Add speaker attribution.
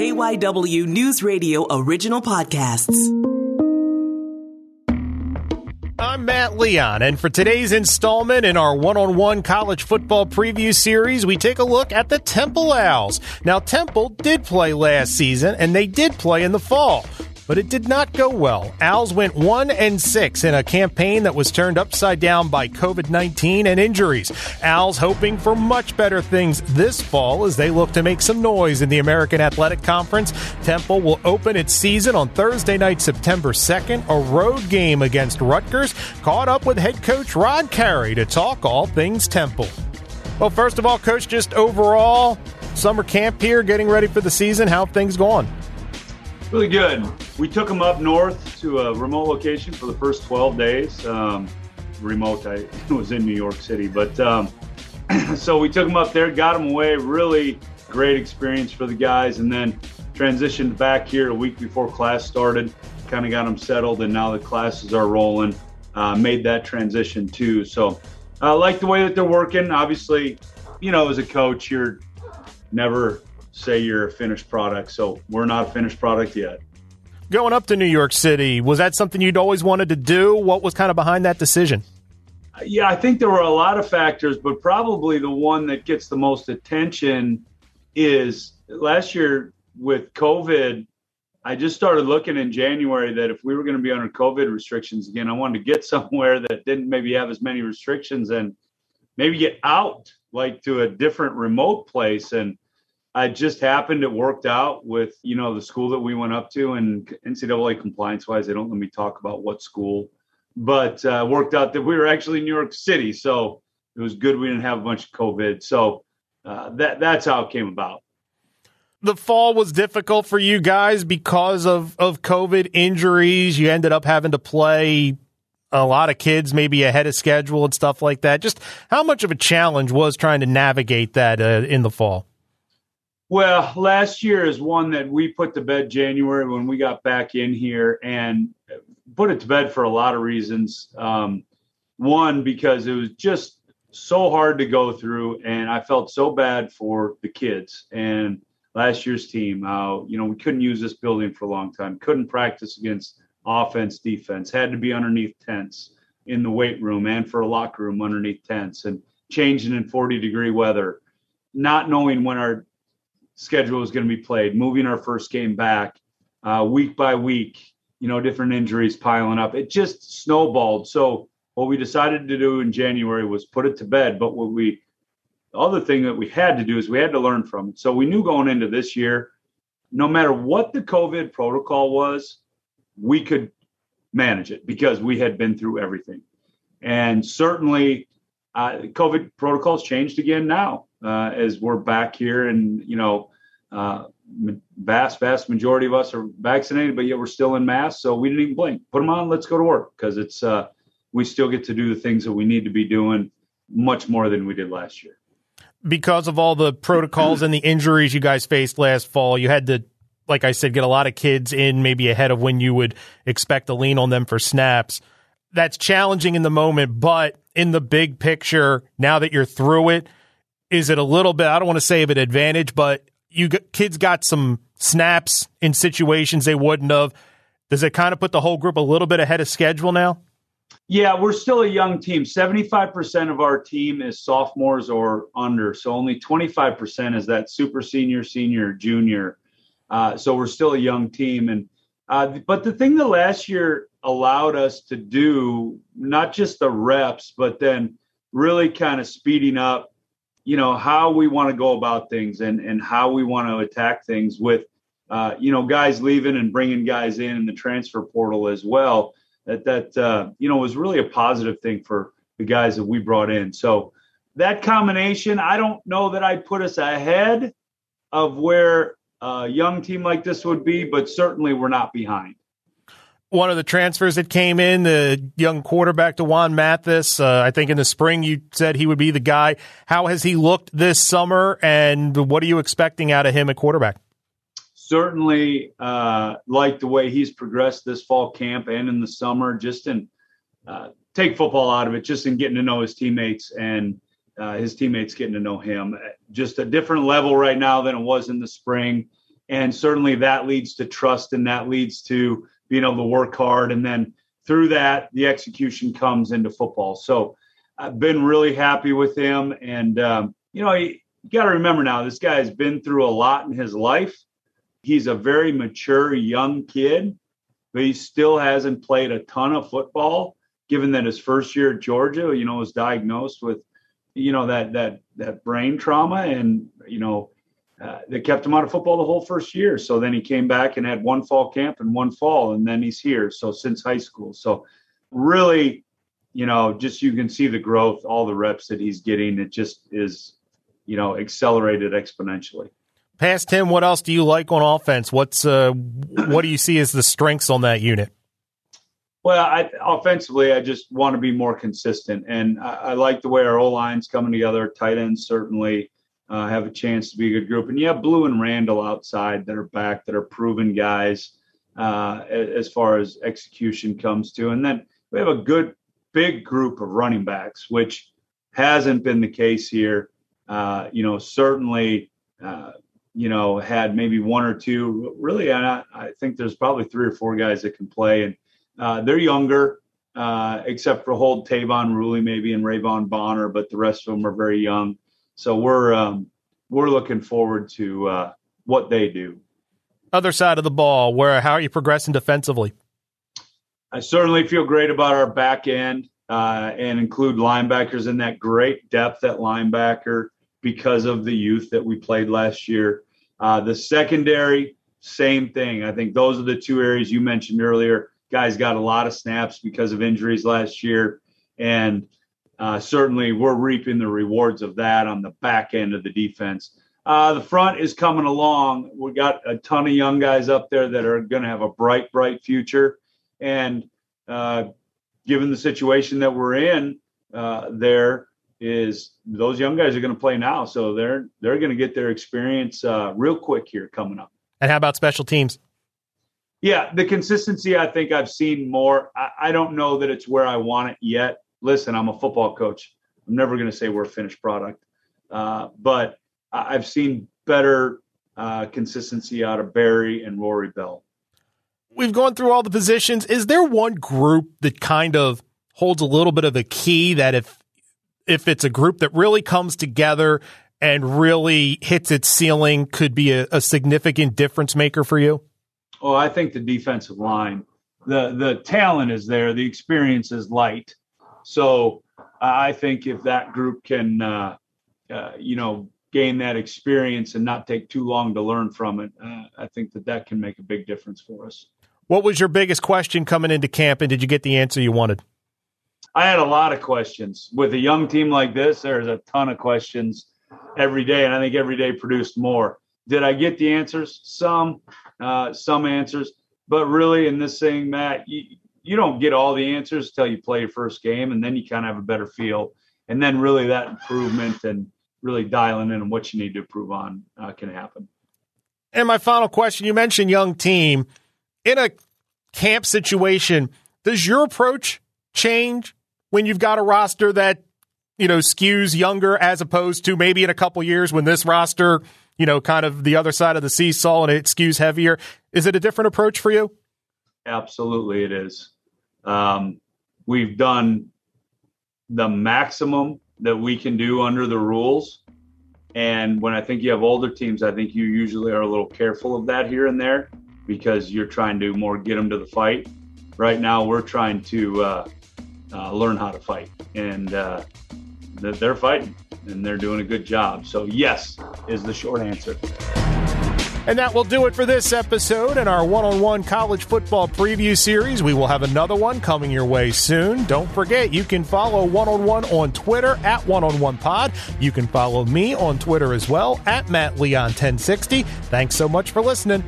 Speaker 1: KYW News Radio original podcasts.
Speaker 2: I'm Matt Leon, and for today's installment in our one on one college football preview series, we take a look at the Temple Owls. Now, Temple did play last season, and they did play in the fall but it did not go well. Owls went 1 and 6 in a campaign that was turned upside down by COVID-19 and injuries. Owls hoping for much better things this fall as they look to make some noise in the American Athletic Conference. Temple will open its season on Thursday night, September 2nd, a road game against Rutgers. Caught up with head coach Rod Carey to talk all things Temple. Well, first of all, coach, just overall summer camp here, getting ready for the season. How things going?
Speaker 3: Really good. We took them up north to a remote location for the first 12 days. Um, remote, I was in New York City, but um, so we took them up there, got them away. Really great experience for the guys, and then transitioned back here a week before class started. Kind of got them settled, and now the classes are rolling. Uh, made that transition too. So I uh, like the way that they're working. Obviously, you know, as a coach, you're never say you're a finished product. So we're not a finished product yet.
Speaker 2: Going up to New York City, was that something you'd always wanted to do? What was kind of behind that decision?
Speaker 3: Yeah, I think there were a lot of factors, but probably the one that gets the most attention is last year with COVID. I just started looking in January that if we were going to be under COVID restrictions again, I wanted to get somewhere that didn't maybe have as many restrictions and maybe get out like to a different remote place. And I just happened it worked out with you know the school that we went up to and NCAA compliance wise they don't let me talk about what school but uh, worked out that we were actually in New York City so it was good we didn't have a bunch of COVID so uh, that that's how it came about.
Speaker 2: The fall was difficult for you guys because of of COVID injuries. You ended up having to play a lot of kids maybe ahead of schedule and stuff like that. Just how much of a challenge was trying to navigate that uh, in the fall?
Speaker 3: Well, last year is one that we put to bed January when we got back in here and put it to bed for a lot of reasons. Um, one, because it was just so hard to go through, and I felt so bad for the kids and last year's team. How you know we couldn't use this building for a long time, couldn't practice against offense, defense, had to be underneath tents in the weight room and for a locker room underneath tents, and changing in 40 degree weather, not knowing when our schedule is going to be played, moving our first game back uh, week by week, you know, different injuries piling up. It just snowballed. So what we decided to do in January was put it to bed. But what we, the other thing that we had to do is we had to learn from it. So we knew going into this year, no matter what the COVID protocol was, we could manage it because we had been through everything. And certainly, uh, COVID protocols changed again now uh, as we're back here, and you know, uh, vast vast majority of us are vaccinated, but yet we're still in mass, so we didn't even blink. Put them on, let's go to work because it's uh, we still get to do the things that we need to be doing much more than we did last year.
Speaker 2: Because of all the protocols and the injuries you guys faced last fall, you had to like I said, get a lot of kids in maybe ahead of when you would expect to lean on them for snaps. That's challenging in the moment, but in the big picture, now that you're through it, is it a little bit? I don't want to say of an advantage, but you kids got some snaps in situations they wouldn't have. Does it kind of put the whole group a little bit ahead of schedule now?
Speaker 3: Yeah, we're still a young team. 75% of our team is sophomores or under. So only 25% is that super senior, senior, junior. Uh, so we're still a young team. And uh, but the thing that last year allowed us to do, not just the reps, but then really kind of speeding up you know how we want to go about things and and how we want to attack things with uh, you know guys leaving and bringing guys in in the transfer portal as well. That that uh, you know was really a positive thing for the guys that we brought in. So that combination i don't know that i'd put us ahead of where a young team like this would be but certainly we're not behind
Speaker 2: one of the transfers that came in, the young quarterback, D'Wan Mathis. Uh, I think in the spring you said he would be the guy. How has he looked this summer, and what are you expecting out of him at quarterback?
Speaker 3: Certainly, uh, like the way he's progressed this fall camp and in the summer. Just in uh, take football out of it, just in getting to know his teammates and uh, his teammates getting to know him. Just a different level right now than it was in the spring And certainly that leads to trust and that leads to being able to work hard. And then through that, the execution comes into football. So I've been really happy with him. And, um, you know, you, you got to remember now, this guy has been through a lot in his life. He's a very mature young kid, but he still hasn't played a ton of football, given that his first year at Georgia, you know, was diagnosed with, you know, that that that brain trauma and, you know, uh, they kept him out of football the whole first year. So then he came back and had one fall camp and one fall, and then he's here. So since high school, so really, you know, just you can see the growth, all the reps that he's getting. It just is, you know, accelerated exponentially.
Speaker 2: Past him, what else do you like on offense? What's uh, what do you see as the strengths on that unit?
Speaker 3: Well, I, offensively, I just want to be more consistent, and I, I like the way our O line's coming together. Tight ends certainly uh, have a chance to be a good group. And you have Blue and Randle outside that are back, that are proven guys uh, as far as execution comes to. And then we have a good big group of running backs, which hasn't been the case here. Uh, you know, certainly, uh, you know, had maybe one or two. Really, I, I, think there's probably three or four guys that can play, and uh, they're younger. Uh, except for Hold Tayvon Ruley, maybe, and Rayvon Bonner, but the rest of them are very young. So we're um, we're looking forward to uh, what they do.
Speaker 2: Other side of the ball, where how are you progressing defensively?
Speaker 3: I certainly feel great about our back end uh, and include linebackers in that great depth at linebacker because of the youth that we played last year. Uh, the secondary, same thing. I think those are the two areas you mentioned earlier. Guys got a lot of snaps because of injuries last year, and uh, certainly we're reaping the rewards of that on the back end of the defense. Uh, the front is coming along. We've got a ton of young guys up there that are going to have a bright, bright future. And uh, given the situation that we're in, uh, there is those young guys are going to play now, so they're they're going to get their experience uh, real quick here coming up.
Speaker 2: And how about special teams?
Speaker 3: Yeah, the consistency I think I've seen more. I, I don't know that it's where I want it yet listen, I'm a football coach. I'm never going to say we're a finished product, uh, but I've seen better uh, consistency out of Barry and Rory Bell.
Speaker 2: We've gone through all the positions. Is there one group that kind of holds a little bit of a key that if if it's a group that really comes together and really hits its ceiling, could be a, a significant difference maker for you?
Speaker 3: Oh, I think the defensive line. the The talent is there. The experience is light so I think if that group can, uh, uh, you know, gain that experience and not take too long to learn from it, uh, I think that that can make a big difference for us.
Speaker 2: What was your biggest question coming into camp, and did you get the answer you wanted?
Speaker 3: I had a lot of questions. With a young team like this, there's a ton of questions every day, and I think every day produced more. Did I get the answers? Some, uh, some answers, but really in this thing, Matt, you, you don't get all the answers until you play your first game, and then you kind of have a better feel. And then really that improvement and really dialing in on what you need to improve on uh, can happen.
Speaker 2: And my final question: You mentioned young team in a camp situation. Does your approach change when you've got a roster that you know skews younger as opposed to maybe in a couple years when this roster you know kind of the other side of the seesaw and it skews heavier? Is it a different approach for you?
Speaker 3: Absolutely, it is. Um, we've done the maximum that we can do under the rules. And when I think you have older teams, I think you usually are a little careful of that here and there because you're trying to more get them to the fight. Right now, we're trying to uh, uh, learn how to fight, and uh, they're fighting and they're doing a good job. So, yes, is the short answer.
Speaker 2: And that will do it for this episode and our one on one college football preview series. We will have another one coming your way soon. Don't forget, you can follow one on one on Twitter at one on one pod. You can follow me on Twitter as well at Matt Leon 1060. Thanks so much for listening.